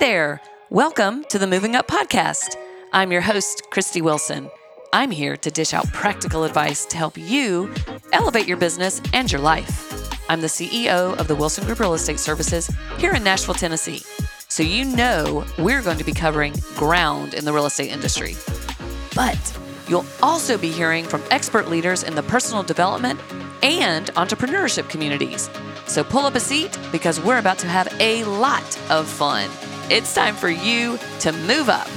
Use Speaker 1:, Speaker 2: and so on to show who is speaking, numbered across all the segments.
Speaker 1: there. Welcome to the Moving Up Podcast. I'm your host, Christy Wilson. I'm here to dish out practical advice to help you elevate your business and your life. I'm the CEO of the Wilson Group Real Estate Services here in Nashville, Tennessee. So you know we're going to be covering ground in the real estate industry. But you'll also be hearing from expert leaders in the personal development and entrepreneurship communities. So pull up a seat because we're about to have a lot of fun. It's time for you to move up.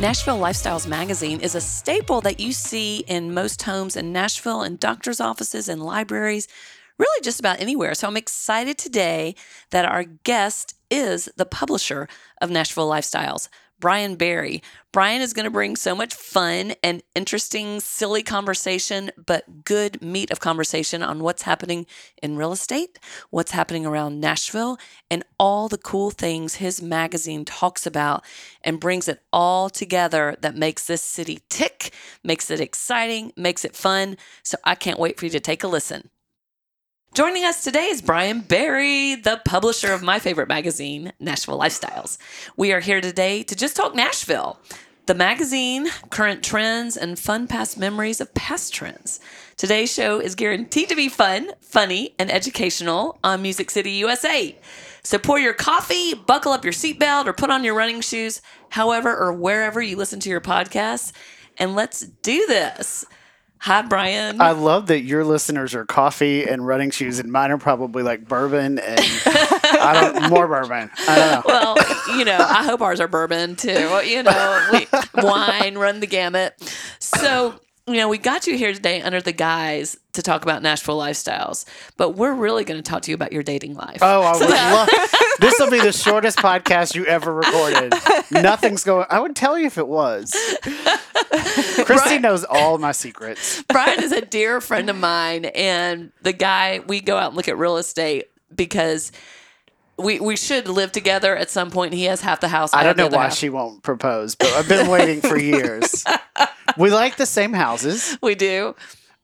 Speaker 1: Nashville Lifestyles magazine is a staple that you see in most homes in Nashville and doctors' offices and libraries, really just about anywhere. So I'm excited today that our guest is the publisher of Nashville Lifestyles. Brian Barry. Brian is going to bring so much fun and interesting, silly conversation, but good meat of conversation on what's happening in real estate, what's happening around Nashville, and all the cool things his magazine talks about and brings it all together that makes this city tick, makes it exciting, makes it fun. So I can't wait for you to take a listen. Joining us today is Brian Barry, the publisher of my favorite magazine, Nashville Lifestyles. We are here today to just talk Nashville, the magazine, current trends, and fun past memories of past trends. Today's show is guaranteed to be fun, funny, and educational on Music City, USA. So pour your coffee, buckle up your seatbelt, or put on your running shoes, however or wherever you listen to your podcasts, and let's do this. Hi, Brian.
Speaker 2: I love that your listeners are coffee and running shoes, and mine are probably like bourbon and I don't more bourbon. I don't know.
Speaker 1: well, you know, I hope ours are bourbon too. You know, we, wine, run the gamut. So, you know, we got you here today under the guise to talk about Nashville lifestyles, but we're really going to talk to you about your dating life.
Speaker 2: Oh, I would love. This will be the shortest podcast you ever recorded. Nothing's going. I would tell you if it was. Christy knows all my secrets.
Speaker 1: Brian is a dear friend of mine, and the guy we go out and look at real estate because we we should live together at some point. He has half the house.
Speaker 2: I
Speaker 1: have
Speaker 2: don't know why
Speaker 1: half.
Speaker 2: she won't propose, but I've been waiting for years. We like the same houses.
Speaker 1: We do.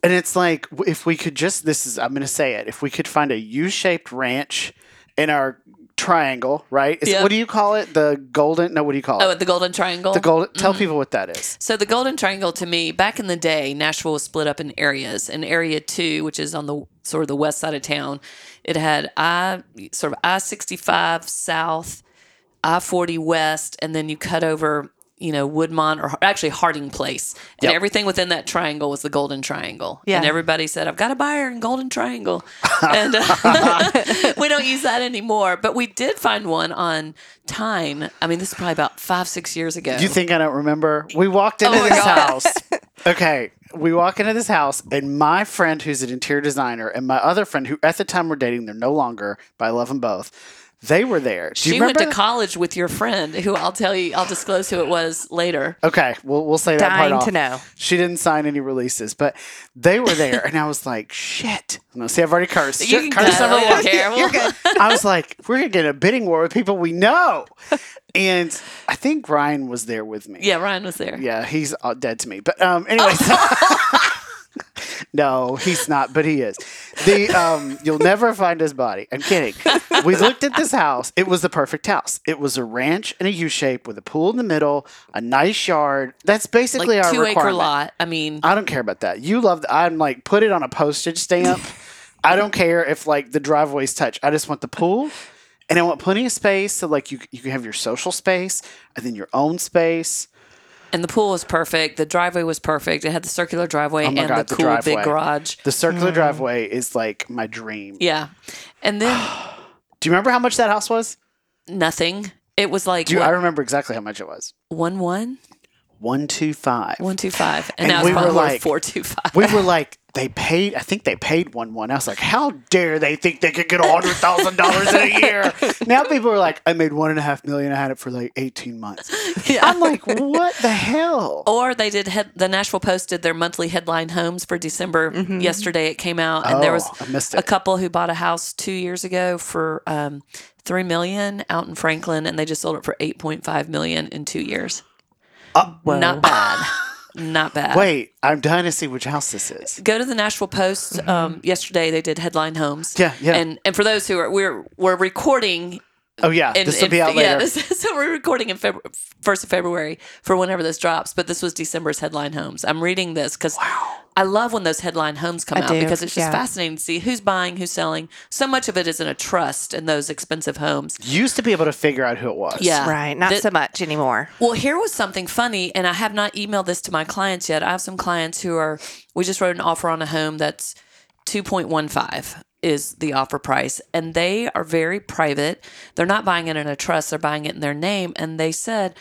Speaker 2: And it's like if we could just this is I'm going to say it. If we could find a U-shaped ranch in our triangle, right? Is,
Speaker 1: Yeah.
Speaker 2: What do you call it? The golden? No, what do you call it?
Speaker 1: Oh, the Golden Triangle.
Speaker 2: The golden.
Speaker 1: Mm-hmm.
Speaker 2: Tell people what that is.
Speaker 1: So the Golden Triangle to me, back in the day, Nashville was split up in areas. In Area Two, which is on the sort of the west side of town, it had I sort of I sixty five south, I forty west, and then you cut over, you know, Woodmont or actually Harding Place, and
Speaker 2: Yep.
Speaker 1: everything within that triangle was the Golden Triangle.
Speaker 3: Yeah.
Speaker 1: And everybody said, "I've got a buyer in Golden Triangle," and uh, we don't use that anymore. But we did find one on Time. I mean, this is probably about five six years ago.
Speaker 2: Do you think I don't remember? We walked into
Speaker 1: Oh
Speaker 2: this
Speaker 1: God.
Speaker 2: house. Okay, we walk into this house, and my friend, who's an interior designer, and my other friend, who at the time were dating, they're no longer, but I love them both. They were there. Do you
Speaker 1: She went to college with your friend, who I'll tell you, I'll disclose who it was later.
Speaker 2: Okay, we'll we'll say that part
Speaker 3: Dying
Speaker 2: off.
Speaker 3: to know.
Speaker 2: She didn't sign any releases, but they were there, and I was like, "Shit!" No, see, I've already cursed.
Speaker 1: You
Speaker 2: Shit,
Speaker 1: can
Speaker 2: curse
Speaker 1: cut.
Speaker 2: number
Speaker 1: I don't
Speaker 2: one.
Speaker 1: care.
Speaker 2: You're good. I was like, "We're gonna get in a bidding war with people we know," and I think Ryan was there with me.
Speaker 1: Yeah, Ryan was there.
Speaker 2: Yeah, he's uh, dead to me. But um, anyways, no, he's not, but he is. The um, you'll never find his body. I'm kidding. We looked at this house. It was the perfect house. It was a ranch in a U shape with a pool in the middle, a nice yard. That's basically
Speaker 1: Like
Speaker 2: our
Speaker 1: two acre lot. I mean,
Speaker 2: I don't care about that. You love. I'm like put it on a postage stamp. I don't care if like the driveways touch. I just want the pool, and I want plenty of space so like you you can have your social space and then your own space.
Speaker 1: And the pool was perfect. The driveway was perfect. It had the circular driveway
Speaker 2: Oh
Speaker 1: and
Speaker 2: God,
Speaker 1: the
Speaker 2: the
Speaker 1: cool big garage.
Speaker 2: The circular mm. driveway is like my dream.
Speaker 1: Yeah. And then
Speaker 2: Do you remember how much that house was?
Speaker 1: nothing. It was like
Speaker 2: Do you,
Speaker 1: what,
Speaker 2: I remember exactly how much it was.
Speaker 1: one one
Speaker 2: One two five.
Speaker 1: one two five, and,
Speaker 2: And
Speaker 1: now
Speaker 2: we were
Speaker 1: probably
Speaker 2: like-
Speaker 1: four two five.
Speaker 2: We were like, they paid. I think they paid one one. I was like, how dare they think they could get a hundred thousand dollars in a year? Now people are like, I made one and a half million. I had it for like eighteen months.
Speaker 1: Yeah.
Speaker 2: I'm like, what the hell?
Speaker 1: Or they did head, the Nashville Post did their monthly headline homes for December. Yesterday it came out, and there was
Speaker 2: Oh, I missed
Speaker 1: a couple who bought a house two years ago for um, three million out in Franklin, and they just sold it for eight point five million in two years.
Speaker 2: Uh,
Speaker 1: Not bad. not bad.
Speaker 2: Wait, I'm dying to see which house this is.
Speaker 1: Go to the Nashville Post. Um, yesterday they did headline homes.
Speaker 2: Yeah, yeah.
Speaker 1: And and for those who are we're we're recording
Speaker 2: Oh yeah,
Speaker 1: in,
Speaker 2: this will
Speaker 1: in-
Speaker 2: be out
Speaker 1: yeah,
Speaker 2: later.
Speaker 1: this, so we're recording in February, first of February for whenever this drops. But this was December's headline homes. I'm reading this because I love when those headline homes come
Speaker 3: I
Speaker 1: out
Speaker 3: do,
Speaker 1: because it's just
Speaker 3: yeah.
Speaker 1: fascinating to see who's buying, who's selling. So much of it is in a trust in those expensive homes.
Speaker 2: Used to be able to figure out who it was.
Speaker 1: Yeah,
Speaker 3: Right. Not
Speaker 1: Th-
Speaker 3: so much anymore.
Speaker 1: Well, here was something funny, and I have not emailed this to my clients yet. I have some clients who are, we just wrote an offer on a home that's 2.15 is the offer price, and they are very private. They're not buying it in a trust, they're buying it in their name. And they said,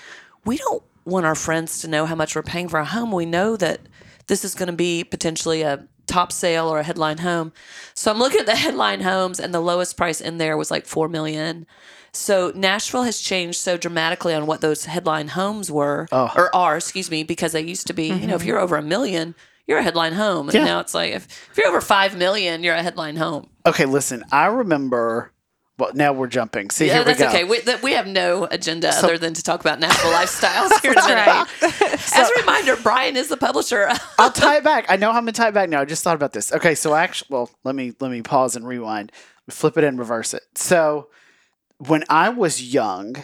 Speaker 1: We don't want our friends to know how much we're paying for a home. We know that this is going to be potentially a top sale or a headline home. So I'm looking at the headline homes, and the lowest price in there was like 4 million. So Nashville has changed so dramatically on what those headline homes were oh. or are, excuse me, because they used to be, you know, if mm-hmm. you're over a million, you're a headline home. And
Speaker 2: Yeah.
Speaker 1: now it's like if, if you're over five million, you're a headline home.
Speaker 2: Okay, listen. I remember. Well, now we're jumping. See,
Speaker 1: Yeah,
Speaker 2: here we
Speaker 1: that's
Speaker 2: go.
Speaker 1: okay. We, that, we have no agenda other than to talk about Nashville lifestyles here in a minute. As a reminder, Brian is the publisher.
Speaker 2: I'll tie it back. I know I'm gonna tie it back now. I just thought about this. Okay, so actually, well, let me let me pause and rewind. Flip it and reverse it. So, when I was young,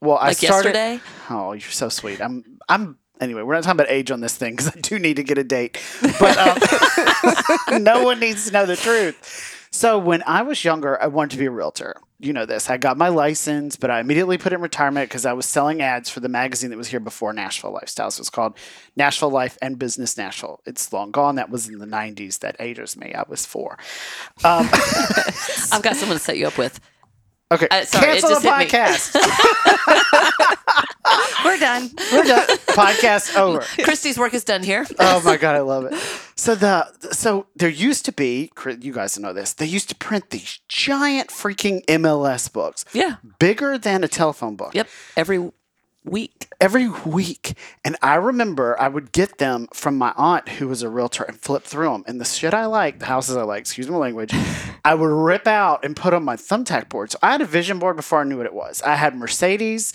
Speaker 2: well, I
Speaker 1: like
Speaker 2: started.
Speaker 1: yesterday.
Speaker 2: Oh, you're so sweet. I'm. I'm. Anyway, we're not talking about age on this thing because I do need to get a date, but um, no one needs to know the truth. So when I was younger, I wanted to be a realtor. You know this. I got my license, but I immediately put in retirement because I was selling ads for the magazine that was here before Nashville Lifestyles. It was called Nashville Life and Business Nashville. It's long gone. That was in the 90s. That ages me. I was four. Um,
Speaker 1: I've got someone to set you up with.
Speaker 2: okay.
Speaker 1: Uh, sorry,
Speaker 2: Cancel the
Speaker 1: just hit me.
Speaker 2: podcast.
Speaker 3: We're done.
Speaker 2: We're done. podcast over.
Speaker 1: Christy's work is done here.
Speaker 2: oh my god, I love it. So the so there used to be, you guys know this. They used to print these giant freaking MLS books,
Speaker 1: Yeah.
Speaker 2: bigger than a telephone book.
Speaker 1: Yep. Every week.
Speaker 2: Every week, and I remember I would get them from my aunt who was a realtor and flip through them. And the shit I like, the houses I like, excuse my language, I would rip out and put on my thumbtack board. So I had a vision board before I knew what it was. I had Mercedes.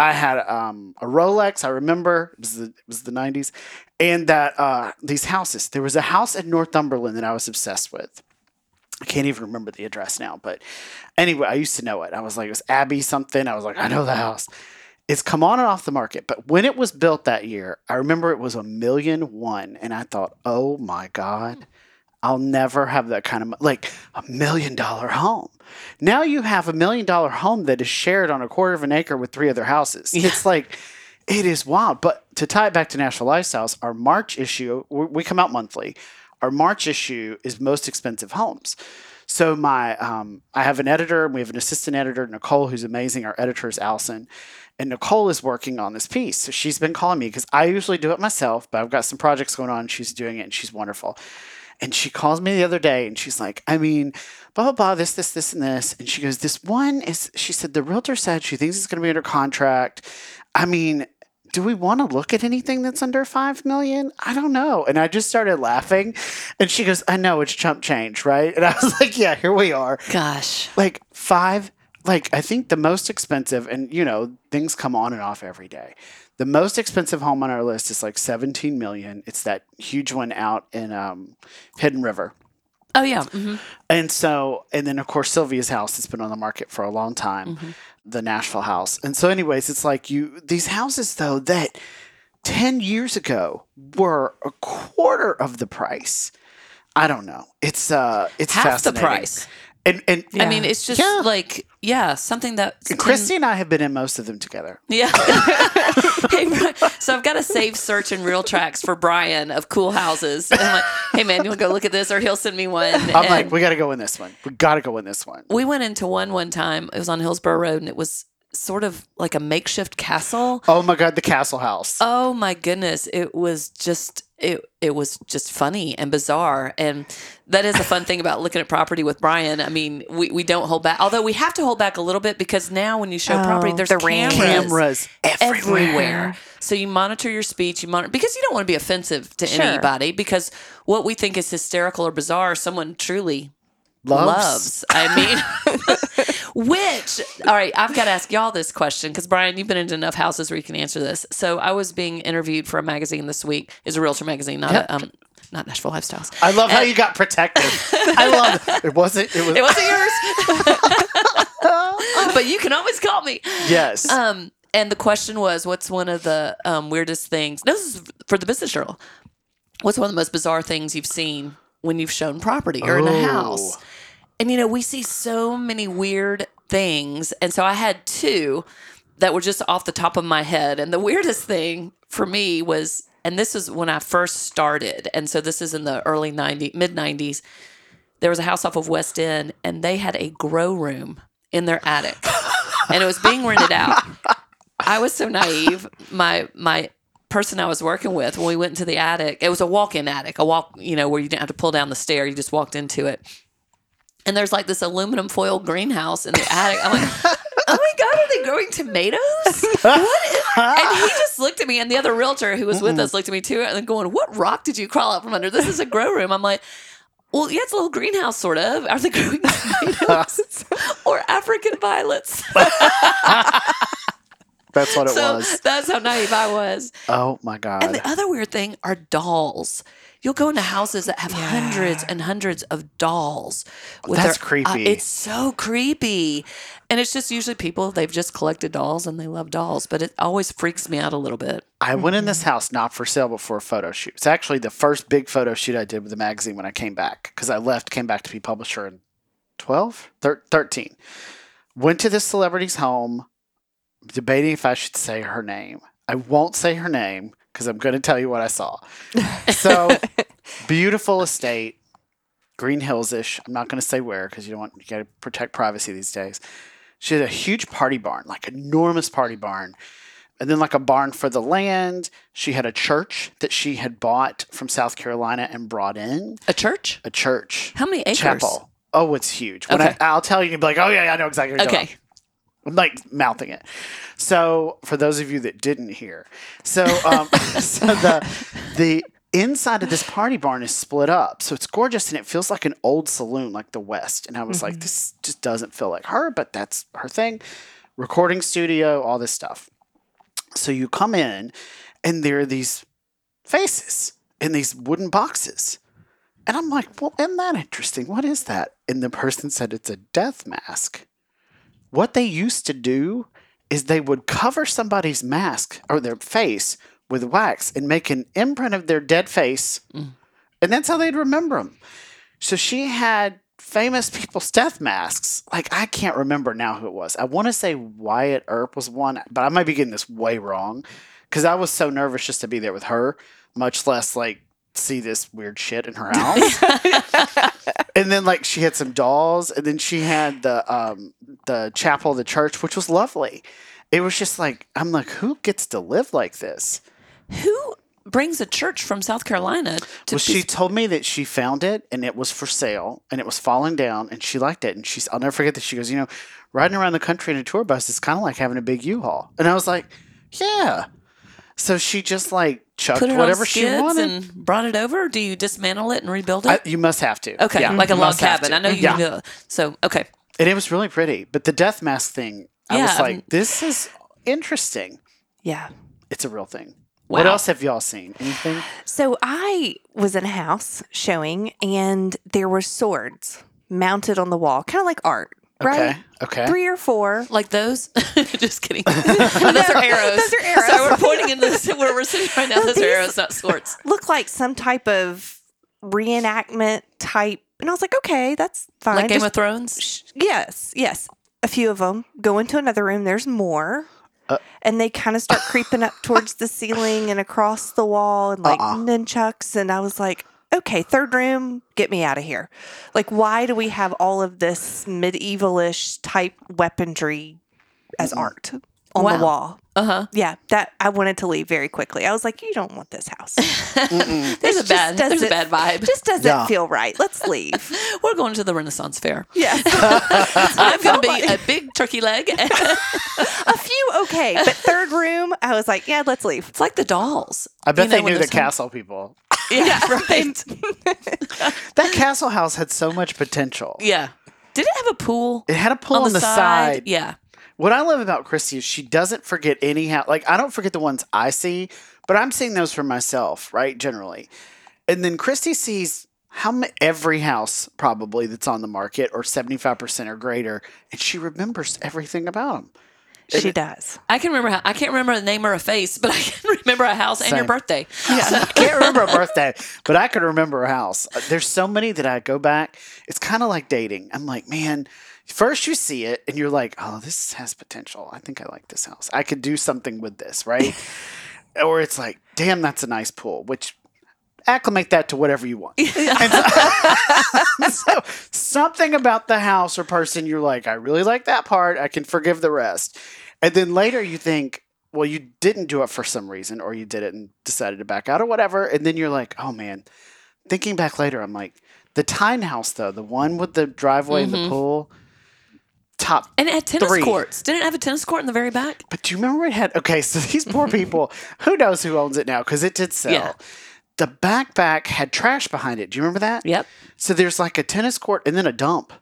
Speaker 2: I had um, a Rolex. I remember it was the, it was the 90s. And that uh, these houses. There was a house in Northumberland that I was obsessed with. I can't even remember the address now, but anyway, I used to know it. I was like, it was Abbey something. I was like, I know the house. It's come on and off the market, but when it was built that year, I remember it was a million one, and I thought, oh my god, I'll never have that kind of like a million dollar home. Now you have a million dollar home that is shared on a quarter of an acre with three other houses. It's like it is wild. But to tie it back to Nashville Lifestyles, our March issue, we we come out monthly. Our March issue is most expensive homes. So my, um, I have an editor. and We have an assistant editor, Nicole, who's amazing. Our editor is Allison, and Nicole is working on this piece. So she's been calling me because I usually do it myself, but I've got some projects going on. She's doing it, and she's wonderful. And she calls me the other day, and she's like, I mean, blah blah blah, this this this and this. And she goes, this one is. She said the realtor said she thinks it's going to be under contract. I mean, do we want to look at anything that's under five million? I don't know. And I just started laughing. And she goes, I know it's chump change, right? And I was like, Yeah, here we are.
Speaker 1: Gosh.
Speaker 2: Like five, like I think the most expensive, and you know, things come on and off every day. The most expensive home on our list is like 17 million. It's that huge one out in um, Hidden River.
Speaker 1: Oh yeah. hmm
Speaker 2: And so, and then of course Sylvia's house has been on the market for a long time,
Speaker 1: Mm-hmm.
Speaker 2: the Nashville house. And so, anyways, it's like you these houses though that ten years ago were a quarter of the price. I don't know. It's uh, it's
Speaker 1: Half the price.
Speaker 2: And and
Speaker 1: I mean, it's just
Speaker 2: Yeah.
Speaker 1: like yeah, something that
Speaker 2: Christy and I have been in most of them together.
Speaker 1: Yeah. hey, Brian, so I've got a safe search in Realtracs for Brian of cool houses. And I'm like, hey man, you want to go look at this, or he'll send me one.
Speaker 2: I'm
Speaker 1: And
Speaker 2: like, we got to go in this one. We got to go in this one.
Speaker 1: we went into one one time. It was on Hillsboro Road, and it was sort of like a makeshift castle.
Speaker 2: Oh my god, the Castle House.
Speaker 1: Oh my goodness, it was just it it was just funny and bizarre and that is a fun thing about looking at property with Brian. I mean, we, we don't hold back. Although we have to hold back a little bit because now when you show
Speaker 3: Oh,
Speaker 1: property there's
Speaker 3: the ring.
Speaker 1: cameras,
Speaker 2: Cameras everywhere.
Speaker 1: everywhere. So you monitor your speech, you monitor because you don't want to be offensive to
Speaker 3: Sure.
Speaker 1: anybody because what we think is hysterical or bizarre someone truly
Speaker 2: Loves.
Speaker 1: loves. I mean, Which, all right, I've got to ask y'all this question because Brian, you've been into enough houses where you can answer this. So I was being interviewed for a magazine this week. Is a realtor magazine, not
Speaker 2: Yep.
Speaker 1: a, um, not Nashville Lifestyles.
Speaker 2: I love how you got protected. I love it. It wasn't. It was.
Speaker 1: It wasn't yours, but you can always call me.
Speaker 2: yes.
Speaker 1: Um, and the question was, what's one of the um, weirdest things? No, this is for the business journal. What's one of the most bizarre things you've seen when you've shown property or in a house? And you know, we see so many weird things. And so I had two that were just off the top of my head. And the weirdest thing for me was, and this is when I first started. And so this is in the early 90s, mid 90s. There was a house off of West End, and they had a grow room in their attic. and it was being rented out. I was so naive. My my person I was working with when we went into the attic, it was a walk-in attic, a walk, you know, where you didn't have to pull down the stair, you just walked into it. And there's like this aluminum foil greenhouse in the attic. I'm like, oh my god, are they growing tomatoes? What? And he just looked at me, and the other realtor who was with us looked at me too, and then going, "What rock did you crawl out from under? This is a grow room." I'm like. Well, yeah, it's a little greenhouse, sort of. Are they growing tomatoes or African violets?
Speaker 2: That's what it
Speaker 1: so
Speaker 2: was.
Speaker 1: that's how naive I was.
Speaker 2: Oh my god.
Speaker 1: And the other weird thing are dolls. You'll go into houses that have hundreds and hundreds of dolls. With
Speaker 2: That's
Speaker 1: their- uh,
Speaker 2: creepy.
Speaker 1: it's so creepy. And it's just usually people, they've just collected dolls and they love dolls, but it always freaks me out a little bit.
Speaker 2: I went in this mm-hmm. house not for sale before a photo shoot. It's actually the first big photo shoot I did with the magazine when I came back because I left, came back to be publisher in 12, Thir- 13. Went to this celebrity's home, debating if I should say her name. I won't say her name because I'm going to tell you what I saw. So, beautiful estate, Green Hills ish. I'm not going to say where because you don't want, you got to protect privacy these days. She had a huge party barn, like enormous party barn and then like a barn for the land. She had a church that she had bought from South Carolina and brought in.
Speaker 1: A church?
Speaker 2: A church.
Speaker 1: How many acres?
Speaker 2: Chapel. Oh, it's huge. When
Speaker 1: Okay.
Speaker 2: I, I'll tell you, you'll be like, oh yeah, I know exactly what you're
Speaker 1: Okay.
Speaker 2: talking I'm like mouthing it. So for those of you that didn't hear, so um, so the the inside of this party barn is split up, so it's gorgeous and it feels like an old saloon, like the West. And I was like, this just doesn't feel like her, but that's her thing. Recording studio, all this stuff. So you come in, and there are these faces in these wooden boxes. And I'm like, well, isn't that interesting? What is that? And the person said it's a death mask. What they used to do is they would cover somebody's mask or their face with wax and make an imprint of their dead face. Mm. And that's how they'd remember them. So she had famous people's death masks. Like, I can't remember now who it was. I want to say Wyatt Earp was one, but I might be getting this way wrong because I was so nervous just to be there with her, much less like see this weird shit in her house. and then like she had some dolls, and then she had the um the chapel of the church, which was lovely. It was just like I'm like, who gets to live like this?
Speaker 1: Who brings a church from South Carolina to
Speaker 2: Well, she told me that she found it and it was for sale and it was falling down and she liked it and she's I'll never forget that she goes, you know, riding around the country in a tour bus is kind of like having a big U-Haul. And I was like, yeah. So she just like chucked
Speaker 1: put it
Speaker 2: whatever
Speaker 1: on
Speaker 2: she
Speaker 1: skids
Speaker 2: wanted.
Speaker 1: and brought it over? Do you dismantle it and rebuild
Speaker 2: I,
Speaker 1: it?
Speaker 2: you must have to.
Speaker 1: okay,
Speaker 2: Yeah,
Speaker 1: like a
Speaker 2: you
Speaker 1: log
Speaker 2: must have
Speaker 1: cabin.
Speaker 2: to.
Speaker 1: I know you
Speaker 2: Yeah.
Speaker 1: can do it. So, okay.
Speaker 2: And it was really pretty. But the death mask thing, I
Speaker 1: Yeah,
Speaker 2: was
Speaker 1: I've-
Speaker 2: like, um, this is interesting.
Speaker 3: Yeah.
Speaker 2: It's a real thing. What
Speaker 1: Wow.
Speaker 2: else have y'all seen? Anything?
Speaker 3: So I was in a house showing, and there were swords mounted on the wall, kind of like art, right?
Speaker 2: Okay. Okay.
Speaker 3: Three or four.
Speaker 1: Like those? Just kidding. those are arrows.
Speaker 3: Those are arrows.
Speaker 1: So we're pointing in this where we're sitting right now. Those are arrows, not swords.
Speaker 3: Look like some type of reenactment type. And I was like, okay, that's fine.
Speaker 1: Like Game
Speaker 3: Just-
Speaker 1: of Thrones.
Speaker 3: sh- yes, yes. A few of them go into another room. There's more.
Speaker 2: Uh.
Speaker 3: and they kind of start creeping up towards the ceiling and across the wall and like
Speaker 2: Uh-uh.
Speaker 3: nunchucks. And I was like, okay, third room, get me out of here. Like, why do we have all of this medievalish type weaponry as art on
Speaker 1: Wow.
Speaker 3: the wall?
Speaker 1: Uh huh.
Speaker 3: Yeah, that I wanted to leave very quickly. I was like, you don't want this house.
Speaker 1: There's a bad. There's a bad vibe.
Speaker 3: Just doesn't
Speaker 2: Yeah.
Speaker 3: feel right. Let's leave.
Speaker 1: We're going to the Renaissance Fair.
Speaker 3: Yes.
Speaker 1: I'm going to be a big turkey leg.
Speaker 3: a few okay, but third room, I was like, yeah, let's leave.
Speaker 1: It's like the dolls.
Speaker 2: I bet
Speaker 1: You know,
Speaker 2: they knew the
Speaker 1: there's some-
Speaker 2: castle people.
Speaker 1: Yeah, right.
Speaker 2: That castle house had so much potential.
Speaker 1: yeah. Did it have a pool?
Speaker 2: It had a pool on, the, side.
Speaker 1: Yeah.
Speaker 2: What I love about Christy is she doesn't forget any house. Like I don't forget the ones I see, but I'm seeing those for myself, right? Generally, and then Christy sees how ma- every house probably that's on the market or 75 percent or greater, and she remembers everything about them.
Speaker 3: She does.
Speaker 1: I can remember how I can't remember a name or a face, but I can remember a house and your
Speaker 2: Same.
Speaker 1: birthday.
Speaker 2: I can't remember a birthday, but I can remember a house. Uh, There's so many that I go back. It's kind of like dating. I'm like, man, first you see it and you're like, oh, this has potential. I think I like this house. I could do something with this, right? or it's like, damn, that's a nice pool, which acclimate that to whatever you want. So, so something about the house or person you're like, I really like that part. I can forgive the rest. And then later you think, well, you didn't do it for some reason, or you did it and decided to back out or whatever. And then you're like, oh man. Thinking back later, I'm like, the tiny house though, the one with the driveway and the mm-hmm. pool, top
Speaker 1: And it had tennis
Speaker 2: Three.
Speaker 1: courts. Didn't it have a tennis court in the very back?
Speaker 2: But do you remember it had? Okay, so these poor people, who knows who owns it now? Because it did sell.
Speaker 1: Yeah.
Speaker 2: The backpack had trash behind it. Do you remember that?
Speaker 1: Yep.
Speaker 2: So there's like a tennis court and then a dump,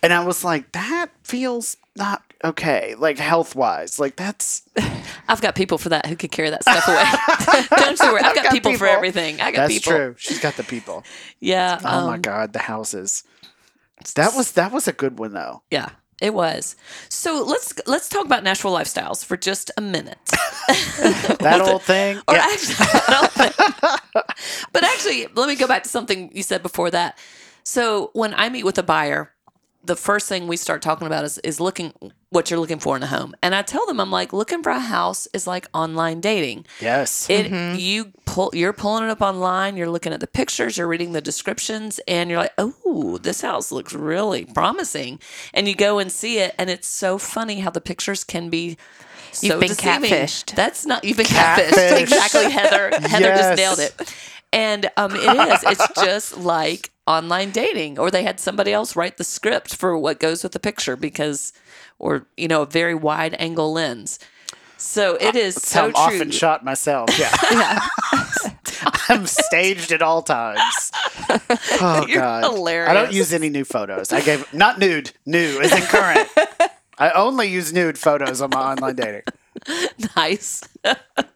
Speaker 2: and I was like, that feels not okay, like health wise. Like that's
Speaker 1: I've got people for that who could carry that stuff away. Don't you worry. I've got,
Speaker 2: got
Speaker 1: people, for everything. I got
Speaker 2: that's
Speaker 1: people.
Speaker 2: true. She's got the people.
Speaker 1: Yeah.
Speaker 2: Oh my
Speaker 1: um,
Speaker 2: god, the houses. That was that was a good one though.
Speaker 1: Yeah, it was. So let's let's talk about Nashville lifestyles for just a minute.
Speaker 2: That old thing.
Speaker 1: Or
Speaker 2: Yeah.
Speaker 1: actually, don't but actually, let me go back to something you said before that. So when I meet with a buyer, the first thing we start talking about is is looking what you're looking for in a home, and I tell them I'm like looking for a house is like online dating.
Speaker 2: Yes.
Speaker 1: It you pull you're pulling it up online, you're looking at the pictures, you're reading the descriptions, and you're like, oh, this house looks really promising, and you go and see it, and it's so funny how the pictures can be. So
Speaker 3: You've been
Speaker 1: deceiving.
Speaker 3: catfished.
Speaker 1: That's not you've been
Speaker 2: Catfished.
Speaker 1: catfished. Exactly, Heather. Heather
Speaker 2: Yes.
Speaker 1: just nailed it. And um, it is. It's just like online dating, or they had somebody else write the script for what goes with the picture because, or you know, a very wide angle lens. So it is so
Speaker 2: I'm
Speaker 1: true.
Speaker 2: often shot myself. Yeah. I'm staged at all times. Oh
Speaker 1: You're
Speaker 2: god. I don't use any new photos. I gave not nude. New is in current. I only use nude photos on my online dating.
Speaker 1: nice.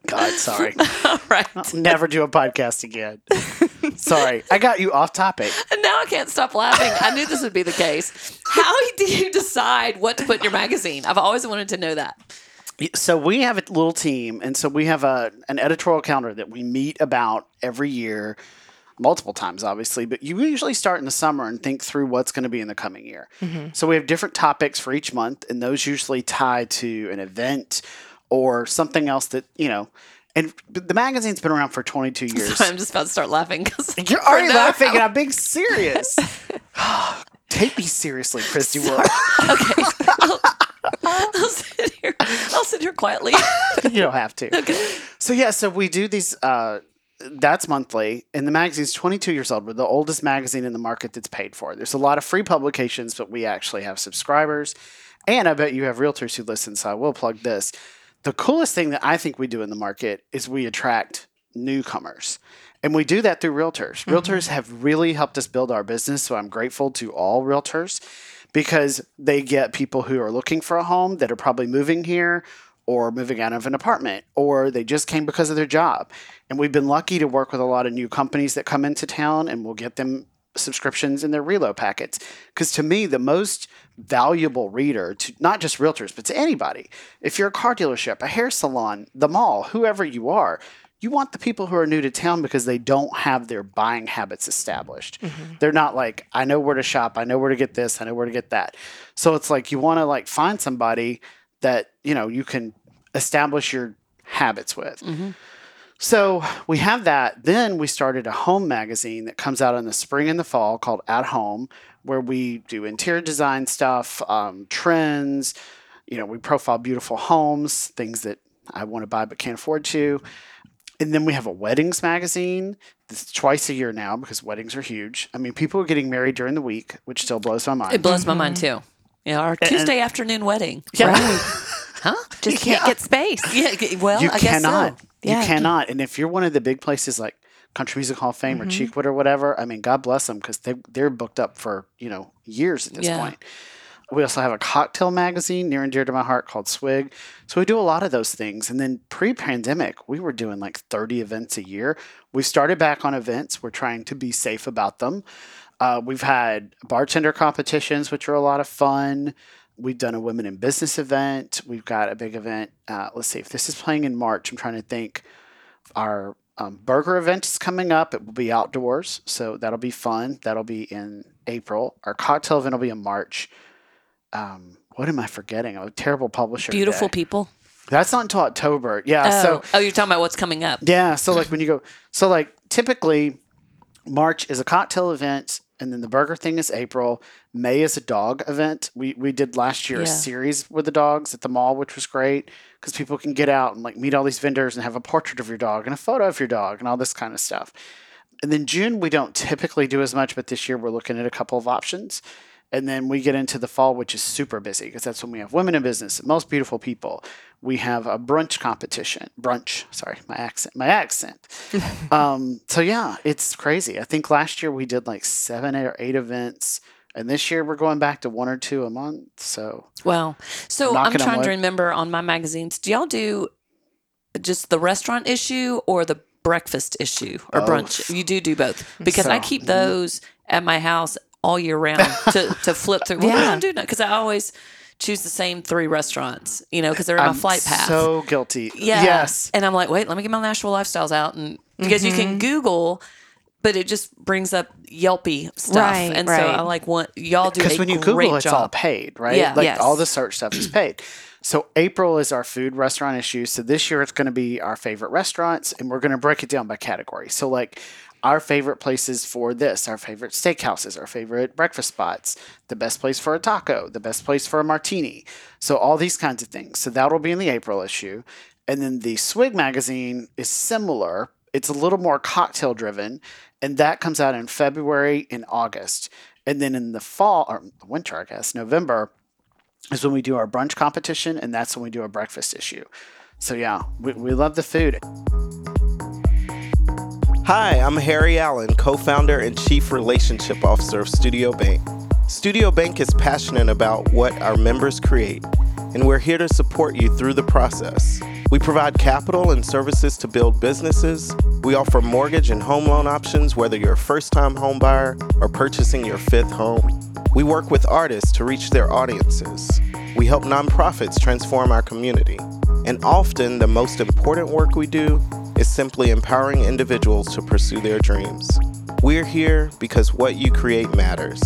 Speaker 2: God, sorry.
Speaker 1: All right.
Speaker 2: Never do a podcast again. Sorry. I got you off topic.
Speaker 1: And now I can't stop laughing. I knew this would be the case. How do you decide what to put in your magazine? I've always wanted to know that.
Speaker 2: So we have a little team, and so we have a an editorial calendar that we meet about every year, multiple times, obviously. But you usually start in the summer and think through what's going to be in the coming year. Mm-hmm. So we have different topics for each month, and those usually tie to an event or something else that you know. And the magazine's been around for 22 years.
Speaker 1: I'm just about to start laughing because
Speaker 2: You're already laughing, and I'm being serious. Take me seriously, Christy Wood.
Speaker 1: Okay. I'll, I'll sit here. I'll sit here quietly.
Speaker 2: you don't have to. So yeah, so we do these. Uh, that's monthly, and the magazine's 22 years old. We're the oldest magazine in the market that's paid for. There's a lot of free publications, but we actually have subscribers, and I bet you have realtors who listen. So I will plug this. The coolest thing that I think we do in the market is we attract newcomers. And we do that through realtors. Mm-hmm. Realtors have really helped us build our business. So I'm grateful to all realtors because they get people who are looking for a home that are probably moving here or moving out of an apartment or they just came because of their job. And we've been lucky to work with a lot of new companies that come into town and we'll get them subscriptions in their reload packets. Because to me, the most valuable reader to not just realtors, but to anybody, if you're a car dealership, a hair salon, the mall, whoever you are, you want the people who are new to town because they don't have their buying habits established. Mm-hmm. They're not like, I know where to shop, I know where to get this, I know where to get that. So it's like you want to like find somebody that, you know, you can establish your habits with. Mm-hmm. So we have that. Then we started a home magazine that comes out in the spring and the fall called At Home, where we do interior design stuff, um, trends. You know, we profile beautiful homes, things that I want to buy but can't afford to. And then we have a weddings magazine. This is twice a year now because weddings are huge. I mean, people are getting married during the week, which still blows my mind.
Speaker 1: It blows my mind too. Yeah, our Tuesday afternoon wedding.
Speaker 2: Yeah.
Speaker 1: Huh?
Speaker 3: Just can't get space.
Speaker 1: Yeah. Well,
Speaker 2: you
Speaker 1: I guess
Speaker 2: cannot.
Speaker 1: So.
Speaker 2: You
Speaker 3: Yeah.
Speaker 2: cannot. And if you're one of the big places like Country Music Hall of Fame or Cheekwood or whatever. I mean, God bless them because they they're booked up for you know years at this
Speaker 1: Yeah.
Speaker 2: point. We also have a cocktail magazine near and dear to my heart called Swig. So we do a lot of those things. And then pre pandemic, we were doing like 30 events a year. We started back on events. We're trying to be safe about them. Uh, we've had bartender competitions, which are a lot of fun. We've done a women in business event. We've got a big event. Uh, let's see if this is playing in March. I'm trying to think. Our um, burger event is coming up. It will be outdoors, so that'll be fun. That'll be in April. Our cocktail event will be in March. Um, what am I forgetting? I'm a terrible publisher.
Speaker 1: Beautiful
Speaker 2: today.
Speaker 1: people.
Speaker 2: That's not until October. Yeah.
Speaker 1: Oh,
Speaker 2: So
Speaker 1: oh, you're talking about what's coming up.
Speaker 2: yeah. So like when you go, so like typically March is a cocktail event, and then the burger thing is April. May is a dog event. We we did last year a series with the dogs at the mall, which was great because people can get out and like meet all these vendors and have a portrait of your dog and a photo of your dog and all this kind of stuff. And then June we don't typically do as much, but this year we're looking at a couple of options. And then we get into the fall, which is super busy because that's when we have women in business, most beautiful people. We have a brunch competition. Brunch, sorry, my accent, my accent. um, so yeah, it's crazy. I think last year we did like seven or eight events, and this year we're going back to one or two a month. So
Speaker 1: Wow. So I'm trying to remember on my magazines. Do y'all do just the restaurant issue or the breakfast issue or brunch? You do do both because I keep
Speaker 2: mhm.
Speaker 1: those at my house all year round to, to flip through. Well,
Speaker 3: Yeah.
Speaker 1: I don't do that because I always choose the same three restaurants, you know, because they're in my
Speaker 2: I'm
Speaker 1: flight path.
Speaker 2: so guilty.
Speaker 1: Yeah.
Speaker 2: Yes.
Speaker 1: And I'm like, wait, let me get my Nashville lifestyles out, and because you
Speaker 3: Mm-hmm.
Speaker 1: can Google, but it just brings up Yelpy stuff,
Speaker 3: Right,
Speaker 1: and so. I like want y'all do
Speaker 2: Because when you Google, it's all paid, right?
Speaker 1: Yeah.
Speaker 2: Like
Speaker 3: Yes.
Speaker 2: all the search stuff is paid. So April is our food restaurant issue. So this year it's going to be our favorite restaurants, and we're going to break it down by category. So like our favorite places for this, our favorite steakhouses, our favorite breakfast spots, the best place for a taco, the best place for a martini. So all these kinds of things. So that'll be in the April issue. And then the Swig magazine is similar. It's a little more cocktail driven, and that comes out in February and August. And then in the fall or winter, I guess, November is when we do our brunch competition, and that's when we do our breakfast issue. So yeah, we, we love the food.
Speaker 4: Hi, I'm Harry Allen, co founder and chief relationship officer of Studio Bank. Studio Bank is passionate about what our members create, and we're here to support you through the process. We provide capital and services to build businesses. We offer mortgage and home loan options, whether you're a first time home buyer or purchasing your fifth home. We work with artists to reach their audiences. We help nonprofits transform our community. And often, the most important work we do is simply empowering individuals to pursue their dreams. We're here because what you create matters.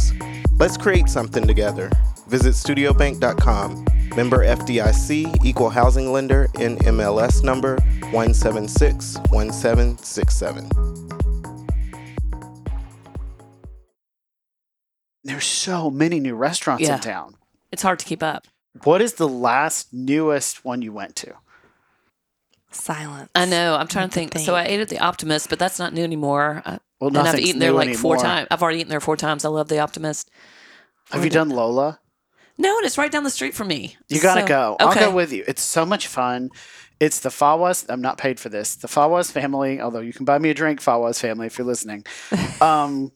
Speaker 4: Let's create something together. Visit studiobank.com. Member FDIC, equal housing lender, NMLS number 1761767.
Speaker 2: There's so many new restaurants
Speaker 1: Yeah.
Speaker 2: in town.
Speaker 1: It's hard to keep up.
Speaker 2: What is the last newest one you went to?
Speaker 3: Silence.
Speaker 1: I know. I'm trying to
Speaker 3: That's the
Speaker 1: think. So I ate at the Optimist, but that's not new anymore. I,
Speaker 2: Well,
Speaker 1: and I've eaten there
Speaker 2: new
Speaker 1: like four times. I've already eaten there four times. I love the Optimist.
Speaker 2: Have you done Lola?
Speaker 1: No, and it's right down the street from me.
Speaker 2: You gotta
Speaker 1: So-
Speaker 2: go. I'll go with you. It's so much fun. It's the Fawaz. I'm not paid for this. The Fawaz family. Although you can buy me a drink, Fawaz family, if you're listening. um,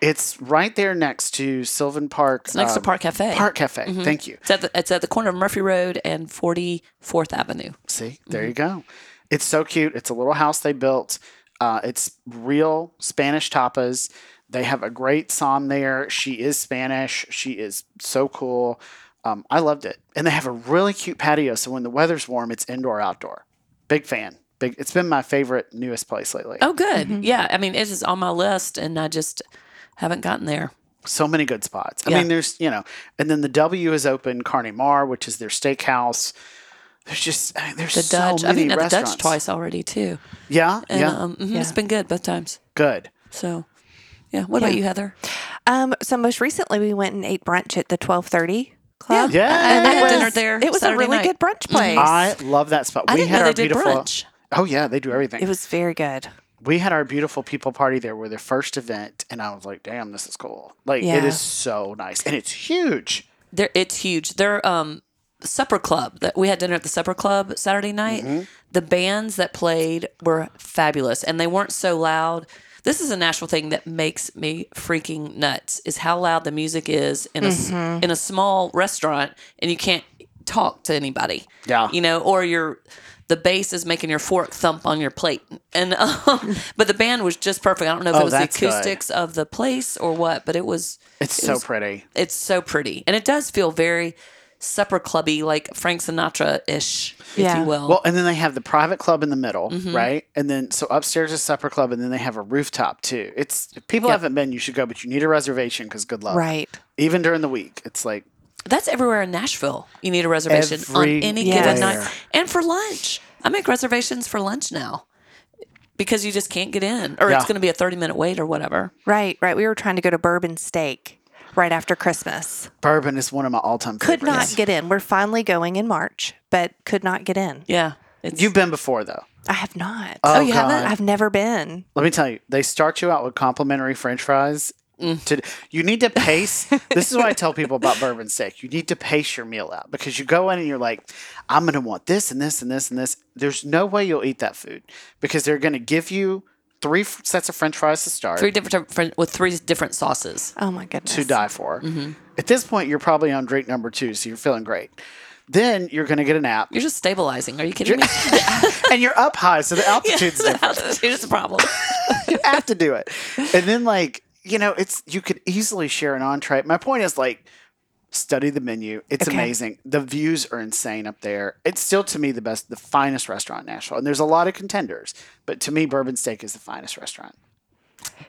Speaker 2: it's right there next to Sylvan Park.
Speaker 1: It's next to
Speaker 2: um,
Speaker 1: Park Cafe.
Speaker 2: Park Cafe.
Speaker 1: Mhm.
Speaker 2: Thank you.
Speaker 1: It's at the it's at the corner of Murphy Road and 44th Avenue.
Speaker 2: See, there you go. It's so cute. It's a little house they built. Uh, it's real Spanish tapas. They have a great som there. She is Spanish. She is so cool. Um, I loved it. And they have a really cute patio. So when the weather's warm, it's indoor outdoor. Big fan. Big. It's been my favorite newest place lately.
Speaker 1: Oh, good. Yeah, I mean, it is on my list, and I just haven't gotten there.
Speaker 2: So many good spots. I
Speaker 1: Yeah.
Speaker 2: mean, there's you know, and then the W is open Carne Mare, which is their steakhouse. There's just I mean, there's
Speaker 1: The
Speaker 2: so
Speaker 1: Dutch. I've
Speaker 2: many
Speaker 1: eaten at the. Dutch twice already too,
Speaker 2: Yeah,
Speaker 1: and
Speaker 2: yeah,
Speaker 1: um, mhm,
Speaker 3: Yeah.
Speaker 1: it's been good both times.
Speaker 2: good.
Speaker 1: So, yeah. What about you, Heather?
Speaker 3: Um, so most recently we went and ate brunch at the twelve thirty club.
Speaker 2: Yeah.
Speaker 3: and
Speaker 1: I had
Speaker 3: was,
Speaker 1: dinner there
Speaker 3: It was
Speaker 1: Saturday
Speaker 3: a really
Speaker 1: night.
Speaker 3: good brunch place.
Speaker 2: I love that spot.
Speaker 1: I
Speaker 2: we
Speaker 1: didn't
Speaker 2: had
Speaker 1: know
Speaker 2: our
Speaker 1: they did
Speaker 2: beautiful.
Speaker 1: brunch.
Speaker 2: Oh yeah, they do everything.
Speaker 3: it was very good.
Speaker 2: We had our beautiful people party there. We're their first event, and I was like, "Damn, this is cool! Like it
Speaker 3: Yeah.
Speaker 2: is so nice, and it's huge."
Speaker 1: They're, it's huge. Their um supper club that we had dinner at the supper club Saturday night.
Speaker 2: Mm-hmm.
Speaker 1: The bands that played were fabulous and they weren't so loud. This is a Nashville thing that makes me freaking nuts is how loud the music is in a
Speaker 2: Mm-hmm.
Speaker 1: in a small restaurant and you can't talk to anybody.
Speaker 2: Yeah.
Speaker 1: You know, or you're the bass is making your fork thump on your plate. And um, but the band was just perfect. I don't know if
Speaker 2: Oh,
Speaker 1: it was the
Speaker 2: that's good.
Speaker 1: acoustics of the place or what, but it was
Speaker 2: It's
Speaker 1: it
Speaker 2: so
Speaker 1: was-
Speaker 2: pretty.
Speaker 1: it's so pretty, and it does feel very supper clubby, like Frank Sinatra ish, if you will.
Speaker 2: Well, and then they have the private club in the middle,
Speaker 1: Mm-hmm.
Speaker 2: right? And then so upstairs is supper club, and then they have a rooftop too. It's if people
Speaker 1: Yep.
Speaker 2: haven't been, you should go, but you need a reservation because good luck.
Speaker 3: Right.
Speaker 2: Even during the week, it's like
Speaker 1: That's everywhere in Nashville. You need a reservation on any
Speaker 3: Everywhere.
Speaker 1: given night, and for lunch. I make reservations for lunch now because you just can't get in, or
Speaker 2: Yeah.
Speaker 1: it's going to be a thirty minute wait or whatever.
Speaker 3: Right, right. We were trying to go to Bourbon Steak right after Christmas.
Speaker 2: bourbon is one of my all-time favorites.
Speaker 3: Could
Speaker 2: favorites.
Speaker 3: not get in. We're finally going in March, but could not get in.
Speaker 1: Yeah, it's,
Speaker 2: You've been before though.
Speaker 3: I have not.
Speaker 2: Oh, oh
Speaker 1: you haven't?
Speaker 3: I've never been.
Speaker 2: Let me tell you, they start you out with complimentary French fries.
Speaker 1: Mm.
Speaker 2: To, you need to pace. this is what I tell people about bourbon steak. You need to pace your meal out because you go in and you're like, I'm going to want this and this and this and this. There's no way you'll eat that food because they're going to give you three f- sets of French fries to start
Speaker 1: three different different- with three different sauces.
Speaker 3: Oh my goodness.
Speaker 2: to die for.
Speaker 1: Mm-hmm.
Speaker 2: At this point, you're probably on drink number two, so you're feeling great. Then you're going to get a nap,
Speaker 1: You're just stabilizing. Are you kidding me?
Speaker 2: and you're up high, so the altitude's
Speaker 1: the
Speaker 2: different.
Speaker 1: altitude is a problem.
Speaker 2: you have to do it. And then like, you know, it's you could easily share an entree. My point is like study the menu. It's
Speaker 3: Okay.
Speaker 2: amazing. The views are insane up there. It's still to me the best the finest restaurant in Nashville. And there's a lot of contenders, but to me Bourbon Steak is the finest restaurant.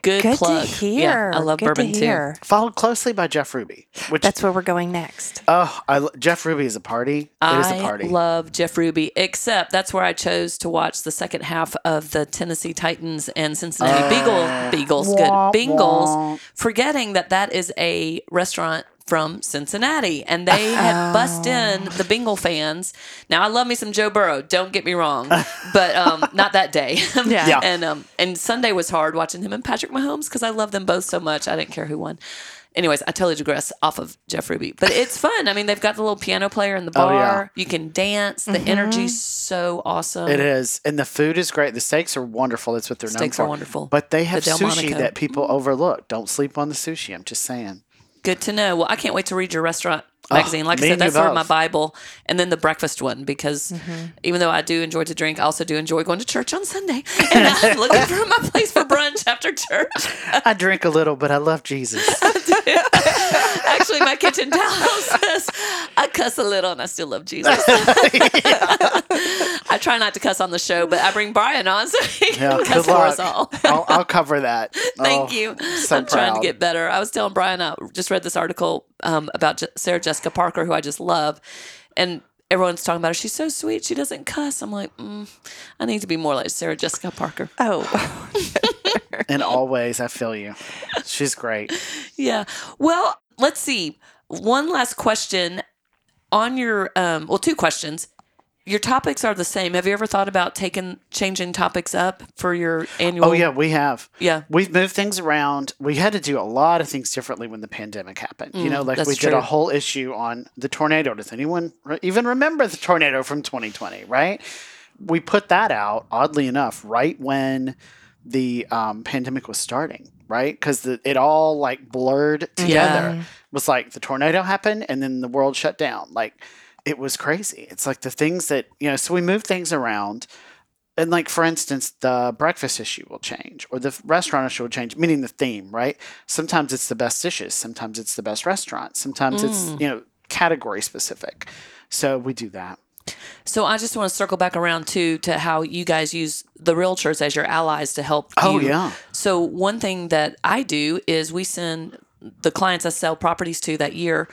Speaker 1: Good,
Speaker 3: Good
Speaker 1: plug.
Speaker 3: to hear.
Speaker 1: Yeah, I love
Speaker 3: Good
Speaker 1: bourbon
Speaker 3: to
Speaker 1: too.
Speaker 3: hear.
Speaker 2: Followed closely by Jeff Ruby, which
Speaker 3: That's where we're going next.
Speaker 2: oh, I, lo- Jeff Ruby is a party. It is a
Speaker 1: I
Speaker 2: party.
Speaker 1: I love Jeff Ruby, except that's where I chose to watch the second half of the Tennessee Titans and Cincinnati oh. Beagle, Beagles, good
Speaker 2: wah,
Speaker 1: Bengals, forgetting that that is a restaurant from Cincinnati, and they had bust in the Bengal fans. Now I love me some Joe Burrow. Don't get me wrong, but um, not that day.
Speaker 3: Yeah.
Speaker 2: Yeah.
Speaker 1: and um, and Sunday was hard watching him and Patrick Mahomes because I love them both so much. I didn't care who won. Anyways, I totally digress off of Jeff Ruby, but it's fun. I mean, they've got the little piano player in the bar.
Speaker 2: Oh,
Speaker 1: bar.
Speaker 2: yeah.
Speaker 1: You can dance. The energy's so awesome.
Speaker 2: It is, and the food is great. The steaks are wonderful. That's what they're known for.
Speaker 1: Steaks
Speaker 2: for.
Speaker 1: are wonderful.
Speaker 2: But they have
Speaker 1: The
Speaker 2: sushi
Speaker 1: Delmonico.
Speaker 2: that people overlook. Don't sleep on the sushi. I'm just saying.
Speaker 1: Good to know. Well, I can't wait to read your restaurant magazine. Like I said, that's sort of my. Bible. And then the breakfast one, because even though I do enjoy to drink, I also do enjoy going to church on Sunday. And I'm looking for my place for brunch after church.
Speaker 2: I drink a little, but I love Jesus.
Speaker 1: Actually, my kitchen towel says I cuss a little and I still love Jesus. I try not to cuss on the show, but I bring Brian on so he
Speaker 2: Yeah,
Speaker 1: can cuss for us all.
Speaker 2: I'll, I'll cover that.
Speaker 1: Thank
Speaker 2: Oh,
Speaker 1: you.
Speaker 2: So
Speaker 1: I'm trying to get better. I was telling Brian, I just read this article um, about Je- Sarah Jessica Parker, who I just love. And everyone's talking about her. She's so sweet. She doesn't cuss. I'm like, mm, I need to be more like Sarah Jessica Parker.
Speaker 3: Oh,
Speaker 2: In all ways, I feel you. She's great.
Speaker 1: Yeah. Well, let's see. One last question on your, um, well, two questions. Your topics are the same. Have you ever thought about taking, changing topics up for your annual?
Speaker 2: Oh yeah, we have.
Speaker 1: Yeah.
Speaker 2: We've moved things around. We had to do a lot of things differently when the pandemic happened. you know, like
Speaker 1: Mm,
Speaker 2: we did a whole issue on the tornado. Does anyone re- even remember the tornado from 2020? Right? We put that out. Oddly enough, right when the um, pandemic was starting. Right? Because it all like blurred together.
Speaker 1: Yeah.
Speaker 2: was like the tornado happened and then the world shut down. Like it was crazy. It's like the things that you know. So we move things around. And like for instance, the breakfast issue will change, or the restaurant issue will change, meaning the theme, right? Sometimes it's the best dishes, sometimes it's the best restaurant, sometimes it's mm. you know category specific. So we do that.
Speaker 1: So I just want to circle back around too to how you guys use the realtors as your allies to help
Speaker 2: Oh,
Speaker 1: you.
Speaker 2: yeah.
Speaker 1: So one thing that I do is we send the clients I sell properties to that year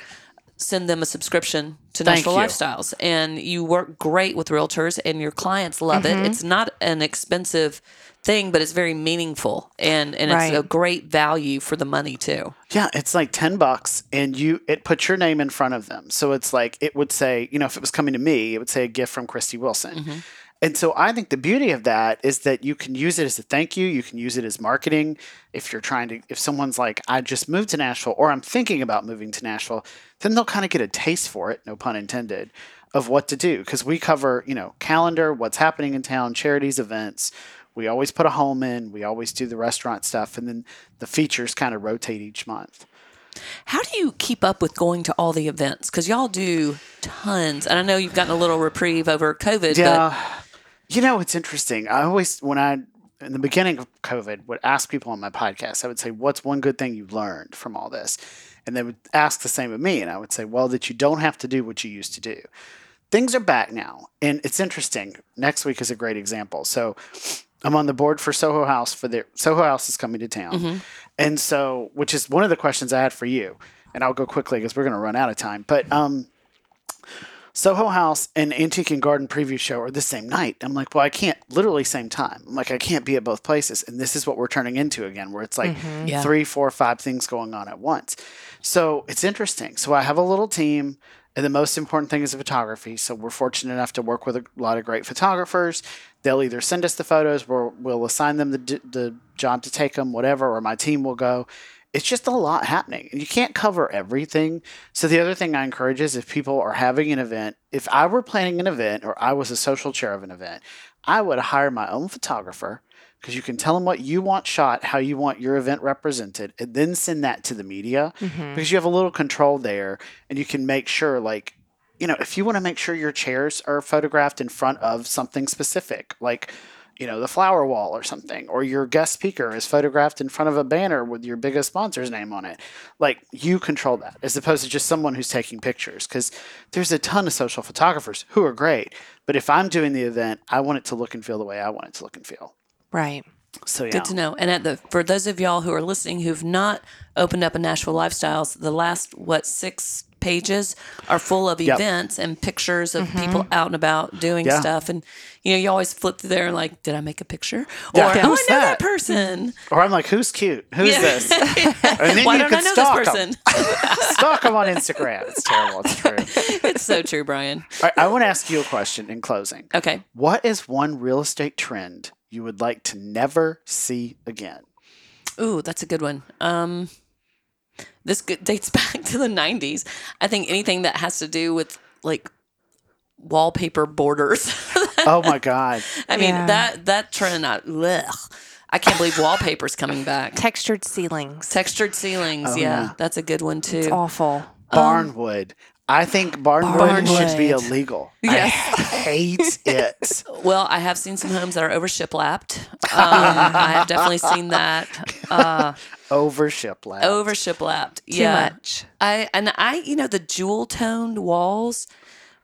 Speaker 1: send them a subscription to
Speaker 2: Thank
Speaker 1: Nashville
Speaker 2: you.
Speaker 1: Lifestyles and you work great with realtors and your clients love
Speaker 2: Mm-hmm.
Speaker 1: it. It's not an expensive thing, but it's very meaningful and and
Speaker 3: Right.
Speaker 1: it's a great value for the money too.
Speaker 2: Yeah, it's like 10 bucks and you it puts your name in front of them. So it's like it would say, you know, if it was coming to me, it would say a gift from Christy Wilson. And so I think the beauty of that is that you can use it as a thank you. You can use it as marketing. If you're trying to, if someone's like, I just moved to Nashville or I'm thinking about moving to Nashville, then they'll kind of get a taste for it, no pun intended, of what to do. Because we cover, you know, calendar, what's happening in town, charities, events. We always put a home in, we always do the restaurant stuff, and then the features kind of rotate each month.
Speaker 1: How do you keep up with going to all the events? Because y'all do tons. And I know you've gotten a little reprieve over COVID,
Speaker 2: Yeah. You know, it's interesting. I always, when I, in the beginning of COVID, would ask people on my podcast, I would say, What's one good thing you learned from all this? And they would ask the same of me. And I would say, Well, that you don't have to do what you used to do. Things are back now. And it's interesting. Next week is a great example. So I'm on the board for Soho House for the Soho House is coming to town. And so, which is one of the questions I had for you. And I'll go quickly because we're going to run out of time. But, um, Soho House and Antique and Garden Preview Show are the same night. I'm like, well, I can't literally same time. I'm like, I can't be at both places. And this is what we're turning into again, where it's like mm-hmm.
Speaker 1: Yeah.
Speaker 2: three, four, five things going on at once. So it's interesting. So I have a little team, and the most important thing is the photography. So we're fortunate enough to work with a lot of great photographers. They'll either send us the photos, or we'll assign them the, the job to take them, whatever, or my team will go it's just a lot happening. And you can't cover everything. So the other thing i encourage is if people are having an event if i were planning an event or i was a social chair of an event i would hire my own photographer because you can tell them what you want shot how you want your event represented and then send that to the media mm-hmm. because you have a little control there and you can make sure like you know if you want to make sure your chairs are photographed in front of something specific like you know, the flower wall or something, or your guest speaker is photographed in front of a banner with your biggest sponsor's name on it. Like you control that as opposed to just someone who's taking pictures. Because there's a ton of social photographers who are great, but if I'm doing the event, I want it to look and feel the way I want it to look and feel.
Speaker 3: Right.
Speaker 2: So yeah,
Speaker 1: Good to know. And at the for those of y'all who are listening who've not opened up a Nashville Lifestyles, the last what six pages are full of
Speaker 2: Yep.
Speaker 1: events and pictures of people out and about doing
Speaker 2: Yeah.
Speaker 1: stuff. And you know, you always flip through there and like, did I make a picture?
Speaker 2: Yeah.
Speaker 1: Or oh, I know
Speaker 2: Who's
Speaker 1: that,
Speaker 2: that?
Speaker 1: person.
Speaker 2: or I'm like, who's cute? Who's
Speaker 1: Yeah.
Speaker 2: this? And then
Speaker 1: Why
Speaker 2: you
Speaker 1: don't
Speaker 2: can
Speaker 1: I know
Speaker 2: stalk
Speaker 1: this
Speaker 2: 'em.
Speaker 1: person?
Speaker 2: Stalk them on Instagram. It's terrible. It's true.
Speaker 1: it's so true, Brian.
Speaker 2: All right, I want to ask you a question in closing.
Speaker 1: Okay.
Speaker 2: What is one real estate trend you would like to never see again?
Speaker 1: Ooh, that's a good one. Um, this dates back to the '90s. I think anything that has to do with like wallpaper borders.
Speaker 2: Oh my God.
Speaker 1: I mean
Speaker 3: Yeah.
Speaker 1: that that trend. I, ugh, I can't believe wallpaper's coming back.
Speaker 3: Textured ceilings.
Speaker 1: Textured ceilings,
Speaker 2: Oh,
Speaker 1: yeah,
Speaker 2: yeah.
Speaker 1: that's a good one
Speaker 3: It's
Speaker 1: too.
Speaker 3: awful.
Speaker 2: Barnwood. I think barn, barnwood, should be illegal.
Speaker 1: Yes.
Speaker 2: I hate it.
Speaker 1: Well, I have seen some homes that are over shiplapped. Um, I have definitely seen that uh,
Speaker 2: Over shiplap.
Speaker 1: over shiplapped.
Speaker 3: Too
Speaker 1: yeah,
Speaker 3: much.
Speaker 1: I and I, you know, the jewel toned walls.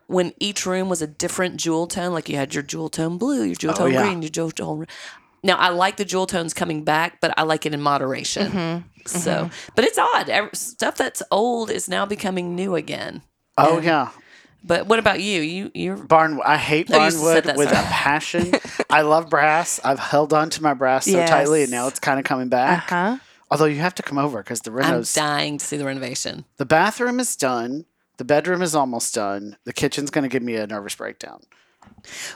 Speaker 1: When each room was a different jewel tone, like you had your jewel tone blue, your jewel tone
Speaker 2: Oh, yeah.
Speaker 1: green, your jewel tone. Now I like the jewel tones coming back, but I like it in moderation.
Speaker 3: Mm-hmm.
Speaker 1: So, but it's odd. Stuff that's old is now becoming new again.
Speaker 2: Oh yeah.
Speaker 1: But what about you? You you're
Speaker 2: Barn I hate
Speaker 1: Oh,
Speaker 2: barnwood with
Speaker 1: sorry.
Speaker 2: a passion. I love brass. I've held on to my brass so tightly and now it's kind of coming back.
Speaker 3: huh.
Speaker 2: Although you have to come over because the
Speaker 1: I'm dying to see the renovation.
Speaker 2: the bathroom is done. The bedroom is almost done. The kitchen's gonna give me a nervous breakdown.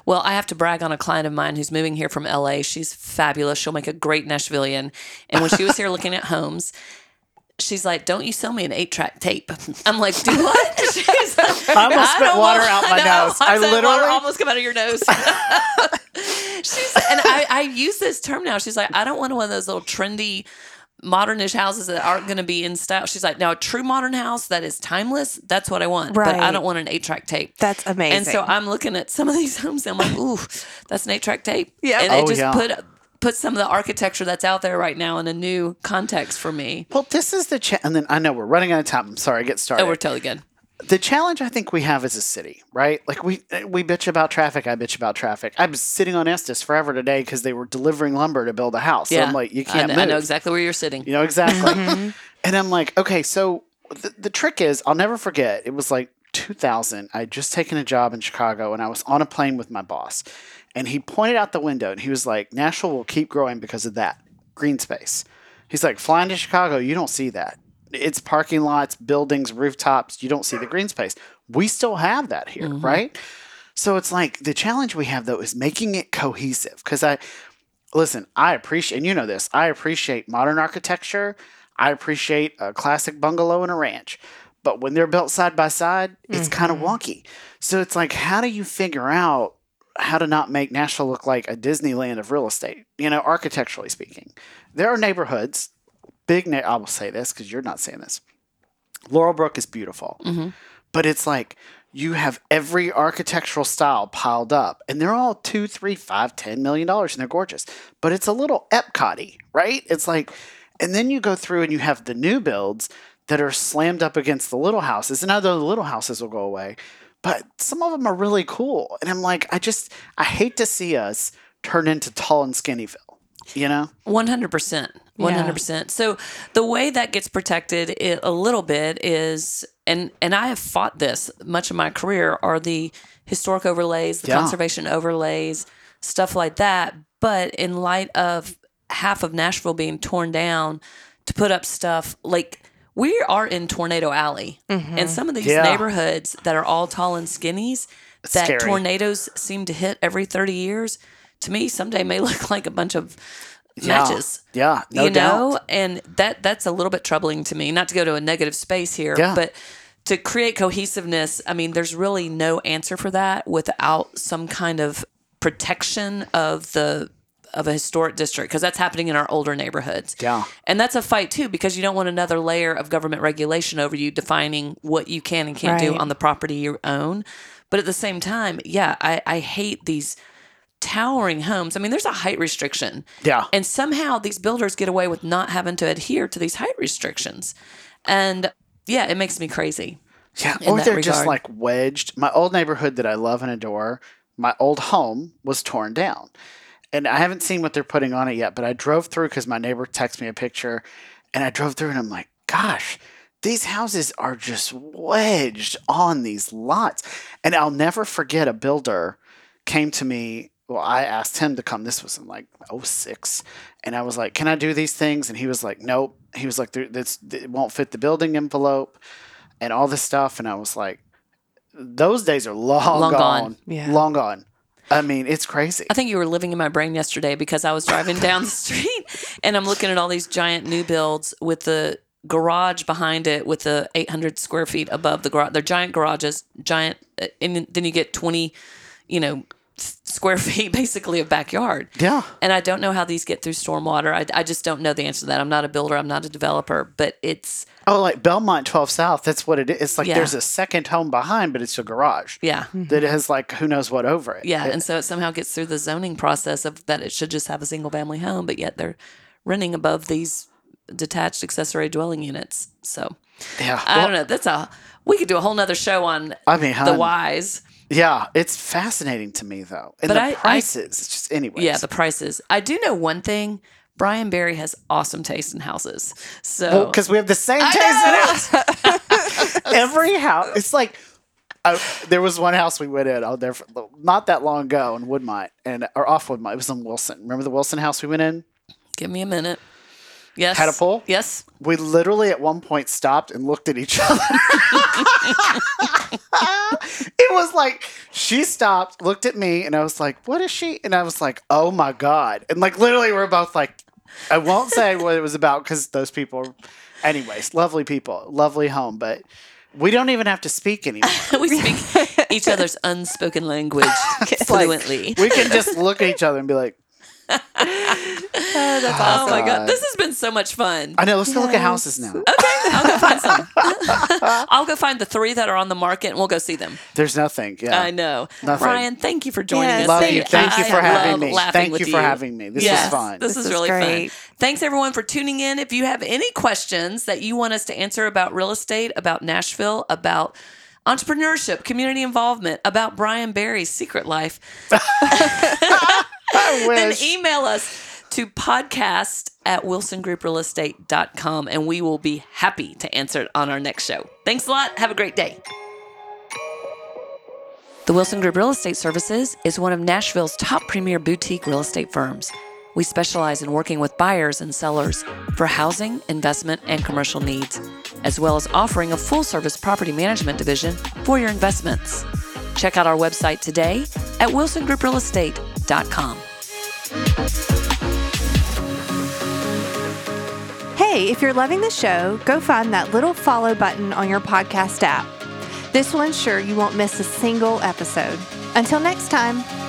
Speaker 1: Well, I have to brag on a client of mine who's moving here from LA. She's fabulous. She'll make a great Nashvilleian. And when she was here looking at homes, she's like, "Don't you sell me an eight-track tape?" I'm like, "Do what?" She's like,
Speaker 2: I almost spit water
Speaker 1: want-
Speaker 2: out my
Speaker 1: know.
Speaker 2: nose.
Speaker 1: I
Speaker 2: I literally-
Speaker 1: water almost come out of your nose. she's and I, I use this term now. She's like, I don't want one of those little trendy modernish houses that aren't going to be in style. She's like, now a true modern house that is timeless, that's what I want. But I don't want an eight track tape.
Speaker 3: That's amazing.
Speaker 1: And so I'm looking at some of these homes and I'm like, ooh, that's an eight track tape.
Speaker 3: Yeah.
Speaker 1: And it
Speaker 2: Oh,
Speaker 1: just
Speaker 2: yeah.
Speaker 1: put put some of the architecture that's out there right now in a new context for me.
Speaker 2: Well, this is the cha- and then I know we're running out of time. I'm sorry, get started.
Speaker 1: Oh, we're totally good.
Speaker 2: the challenge I think we have as a city, right? Like we we bitch about traffic. I bitch about traffic. I was sitting on Estes forever today because they were delivering lumber to build a house. So
Speaker 1: Yeah.
Speaker 2: I'm like, you can't
Speaker 1: kn-
Speaker 2: move.
Speaker 1: I know exactly where you're sitting.
Speaker 2: You know exactly. Mm-hmm. and I'm like, okay, so the, the trick is, I'll never forget. It was like 2000. I had just taken a job in Chicago, and I was on a plane with my boss, and he pointed out the window, and he was like, Nashville will keep growing because of that green space. He's like, flying to Chicago, you don't see that. It's parking lots, buildings, rooftops. You don't see the green space. We still have that here, mm-hmm. right? So it's like the challenge we have though is making it cohesive. Because I listen, I appreciate, and you know this, I appreciate modern architecture. I appreciate a classic bungalow and a ranch. But when they're built side by side, it's kind of mm-hmm. wonky. So it's like, how do you figure out how to not make Nashville look like a Disneyland of real estate? You know, architecturally speaking, there are neighborhoods. Big, na- I will say this because you're not saying this. Laurelbrook is beautiful, mm-hmm. but it's like you have every architectural style piled up, and they're all two, three, five, ten million dollars, and they're gorgeous. But it's a little Epcot-y, right? It's like, and then you go through and you have the new builds that are slammed up against the little houses, and although the little houses will go away, but some of them are really cool, and I'm like, I just, I hate to see us turn into tall and skinnyville, you know?
Speaker 1: One hundred percent, one hundred percent. So the way that gets protected a little bit is, and and I have fought this much of my career, are the historic overlays, the
Speaker 2: Yeah.
Speaker 1: conservation overlays, stuff like that. But in light of half of Nashville being torn down, to put up stuff like we are in Tornado Alley, mm-hmm. and some of these
Speaker 2: Yeah.
Speaker 1: neighborhoods that are all tall and skinnies, that
Speaker 2: Scary.
Speaker 1: tornadoes seem to hit every thirty years. To me, someday may look like a bunch of
Speaker 2: Yeah.
Speaker 1: matches.
Speaker 2: Yeah, no
Speaker 1: you
Speaker 2: doubt.
Speaker 1: know, and that that's a little bit troubling to me. Not to go to a negative space here,
Speaker 2: Yeah.
Speaker 1: but to create cohesiveness, I mean, there's really no answer for that without some kind of protection of the of a historic district because that's happening in our older neighborhoods.
Speaker 2: Yeah.
Speaker 1: And that's a fight too because you don't want another layer of government regulation over you defining what you can and can't do on the property you own. But at the same time, yeah, I, I hate these towering homes. I mean, there's a height restriction.
Speaker 2: Yeah.
Speaker 1: And somehow these builders get away with not having to adhere to these height restrictions. And yeah, it makes me crazy.
Speaker 2: Yeah,
Speaker 1: in
Speaker 2: or they're just like wedged. My old neighborhood that I love and adore, my old home was torn down. And I haven't seen what they're putting on it yet, but I drove through because my neighbor texted me a picture and I drove through and I'm like, gosh, these houses are just wedged on these lots. And I'll never forget a builder came to me. Well, I asked him to come. This was in like 06. And I was like, can I do these things? And he was like, nope. He was like, this, it won't fit the building envelope and all this stuff. And I was like, those days are long,
Speaker 1: Long gone.
Speaker 2: gone.
Speaker 3: Yeah.
Speaker 2: Long gone. I mean, it's crazy.
Speaker 1: I think you were living in my brain yesterday because I was driving down the street and I'm looking at all these giant new builds with the garage behind it with the 800 square feet above the garage. They're giant garages, giant, uh, and then you get 20, you know, square feet basically of backyard.
Speaker 2: Yeah.
Speaker 1: And I don't know how these get through stormwater. I, I just don't know the answer to that. I'm not a builder. I'm not a developer, but it's,
Speaker 2: Oh, like Belmont 12 South. That's what it is. It's like
Speaker 1: Yeah.
Speaker 2: there's a second home behind, but it's a garage
Speaker 1: yeah. Mm-hmm.
Speaker 2: that has like who knows what over it.
Speaker 1: Yeah,
Speaker 2: It-
Speaker 1: and so it somehow gets through the zoning process of that it should just have a single family home, but yet they're renting above these detached accessory dwelling units. So
Speaker 2: yeah.
Speaker 1: I
Speaker 2: Well,
Speaker 1: don't know. That's a we could do a whole nother show on
Speaker 2: I mean,
Speaker 1: the whys.
Speaker 2: Yeah, it's fascinating to me though. And
Speaker 1: But
Speaker 2: the
Speaker 1: I- I-
Speaker 2: prices, it's just anyways.
Speaker 1: Yeah, the prices. I do know one thing. Brian Barry has awesome taste in houses. So
Speaker 2: because we have the same taste in houses. Every house, it's like uh, there was one house we went in. Oh, there for, not that long ago in Woodmont and or off Woodmont. It was in Wilson. Remember the Wilson house we went in?
Speaker 1: give me a minute. Yes.
Speaker 2: Had a pool?
Speaker 1: Yes.
Speaker 2: We literally at one point stopped and looked at each other. it was like she stopped, looked at me, and I was like, "What is she?" And I was like, "Oh my god!" And like literally, we're both like, I won't say what it was about because those people, anyways, lovely people, lovely home, but we don't even have to speak anymore.
Speaker 1: we speak each other's unspoken language fluently.
Speaker 2: we can just look at each other and be like, Oh,
Speaker 3: that's
Speaker 1: Oh my
Speaker 2: God.
Speaker 1: god, this has been so much fun.
Speaker 2: "I know." Let's go look at houses now.
Speaker 1: Okay, I'll go find some. I'll go find the three that are on the market and we'll go see them.
Speaker 2: There's nothing. Yeah.
Speaker 1: I know.
Speaker 2: Nothing.
Speaker 1: Ryan, thank you for joining
Speaker 3: Yes,
Speaker 1: us.
Speaker 2: Love
Speaker 3: Thank
Speaker 2: you.
Speaker 3: you.
Speaker 2: Thank you
Speaker 1: I
Speaker 2: for having
Speaker 1: love
Speaker 2: me.
Speaker 1: laughing
Speaker 2: Thank
Speaker 1: with
Speaker 2: you for having me. This
Speaker 1: Yes,
Speaker 2: was fun.
Speaker 1: This,
Speaker 3: This
Speaker 1: is
Speaker 3: was
Speaker 1: really
Speaker 3: great.
Speaker 1: fun. Thanks everyone for tuning in. If you have any questions that you want us to answer about real estate, about Nashville, about entrepreneurship, community involvement, about Brian Barry's secret life,
Speaker 2: I
Speaker 1: then
Speaker 2: wish.
Speaker 1: email us to podcast at wilsongrouprealestate.com and we will be happy to answer it on our next show. Thanks a lot. Have a great day. The Wilson Group Real Estate Services is one of Nashville's top premier boutique real estate firms. We specialize in working with buyers and sellers for housing, investment, and commercial needs, as well as offering a full service property management division for your investments. Check out our website today at wilsongrouprealestate.com.
Speaker 3: Hey, if you're loving the show, go find that little follow button on your podcast app. This will ensure you won't miss a single episode. Until next time.